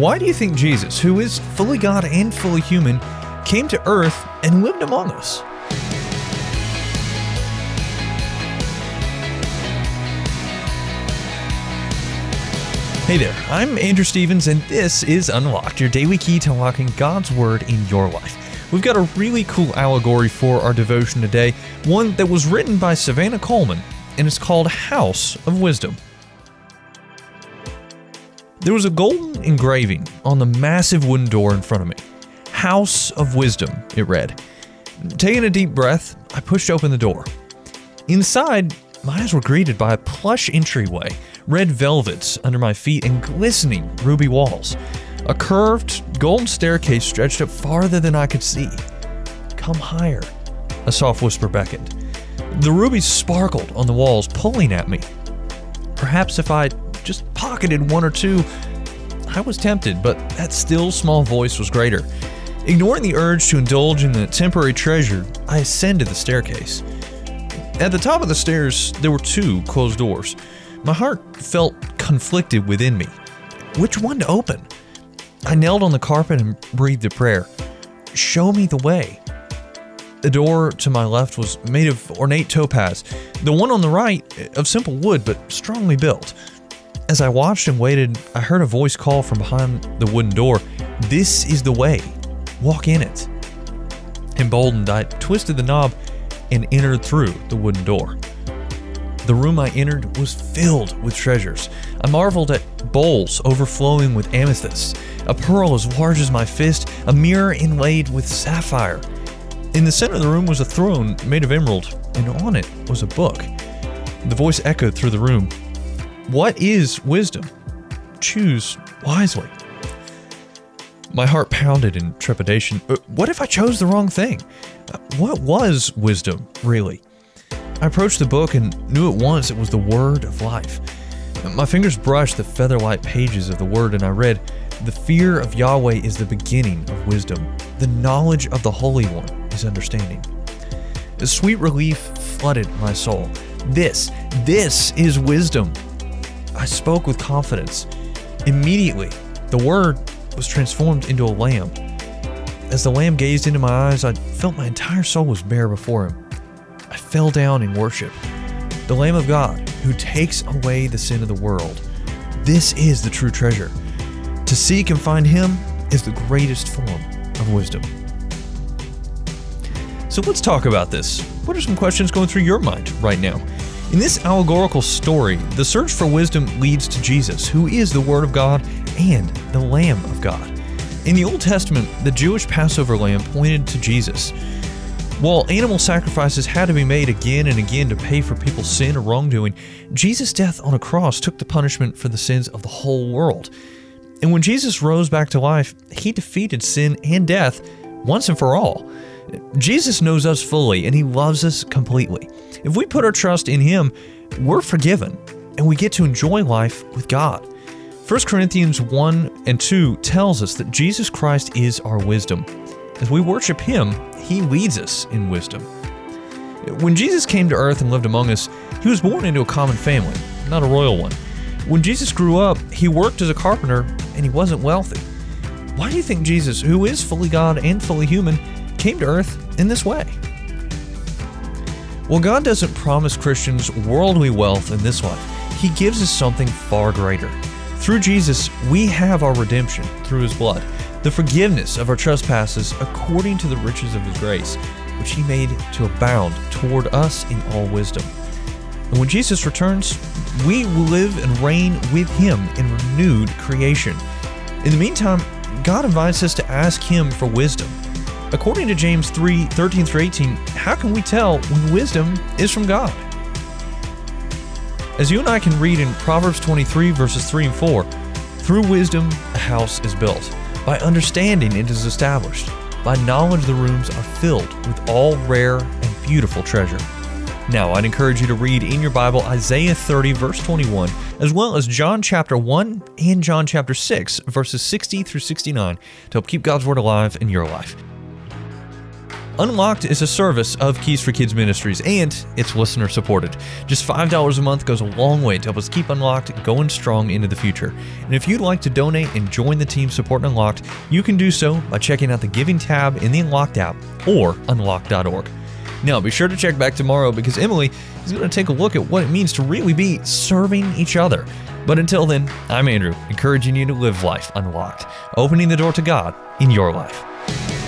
Why do you think Jesus, who is fully God and fully human, came to earth and lived among us? Hey there, I'm Andrew Stevens, and this is Unlocked, your daily key to unlocking God's Word in your life. We've got a really cool allegory for our devotion today, one that was written by Savannah Coleman, and it's called House of Wisdom. There was a golden engraving on the massive wooden door in front of me. House of Wisdom, it read. Taking a deep breath, I pushed open the door. Inside, my eyes were greeted by a plush entryway red velvets under my feet, and glistening ruby walls. A curved, golden staircase stretched up farther than I could see. Come higher, a soft whisper beckoned. The rubies sparkled on the walls, pulling at me. Perhaps if I just pocketed one or two, I was tempted, but that still small voice was greater. Ignoring the urge to indulge in the temporary treasure, I ascended the staircase. At the top of the stairs, there were two closed doors. My heart felt conflicted within me. Which one to open? I knelt on the carpet and breathed a prayer. Show me the way. The door to my left was made of ornate topaz, the one on the right of simple wood but strongly built. As I watched and waited, I heard a voice call from behind the wooden door This is the way. Walk in it. Emboldened, I twisted the knob and entered through the wooden door. The room I entered was filled with treasures. I marveled at bowls overflowing with amethyst, a pearl as large as my fist, a mirror inlaid with sapphire. In the center of the room was a throne made of emerald, and on it was a book. The voice echoed through the room What is wisdom? Choose wisely. My heart pounded in trepidation. Uh, what if I chose the wrong thing? Uh, what was wisdom, really? I approached the book and knew at once it was the Word of Life. My fingers brushed the feather-like pages of the Word and I read, The fear of Yahweh is the beginning of wisdom. The knowledge of the Holy One is understanding. A sweet relief flooded my soul. This, this is wisdom. I spoke with confidence. Immediately, the Word was transformed into a lamb. As the lamb gazed into my eyes, I felt my entire soul was bare before him. I fell down in worship. The Lamb of God, who takes away the sin of the world. This is the true treasure. To seek and find Him is the greatest form of wisdom. So let's talk about this. What are some questions going through your mind right now? In this allegorical story, the search for wisdom leads to Jesus, who is the Word of God and the Lamb of God. In the Old Testament, the Jewish Passover lamb pointed to Jesus. While animal sacrifices had to be made again and again to pay for people's sin or wrongdoing, Jesus' death on a cross took the punishment for the sins of the whole world. And when Jesus rose back to life, he defeated sin and death once and for all. Jesus knows us fully and he loves us completely. If we put our trust in him, we're forgiven and we get to enjoy life with God. 1 Corinthians 1 and 2 tells us that Jesus Christ is our wisdom. As we worship Him, He leads us in wisdom. When Jesus came to earth and lived among us, He was born into a common family, not a royal one. When Jesus grew up, He worked as a carpenter and He wasn't wealthy. Why do you think Jesus, who is fully God and fully human, came to earth in this way? Well, God doesn't promise Christians worldly wealth in this life, He gives us something far greater. Through Jesus, we have our redemption through His blood the forgiveness of our trespasses according to the riches of his grace, which he made to abound toward us in all wisdom. And when Jesus returns, we will live and reign with him in renewed creation. In the meantime, God invites us to ask him for wisdom. According to James 3 13 through 18, how can we tell when wisdom is from God? As you and I can read in Proverbs 23, verses 3 and 4, through wisdom a house is built by understanding, it is established. By knowledge, the rooms are filled with all rare and beautiful treasure. Now, I'd encourage you to read in your Bible Isaiah 30, verse 21, as well as John chapter 1 and John chapter 6, verses 60 through 69, to help keep God's Word alive in your life. Unlocked is a service of Keys for Kids Ministries and it's listener supported. Just $5 a month goes a long way to help us keep Unlocked going strong into the future. And if you'd like to donate and join the team supporting Unlocked, you can do so by checking out the Giving tab in the Unlocked app or unlocked.org. Now, be sure to check back tomorrow because Emily is going to take a look at what it means to really be serving each other. But until then, I'm Andrew, encouraging you to live life unlocked, opening the door to God in your life.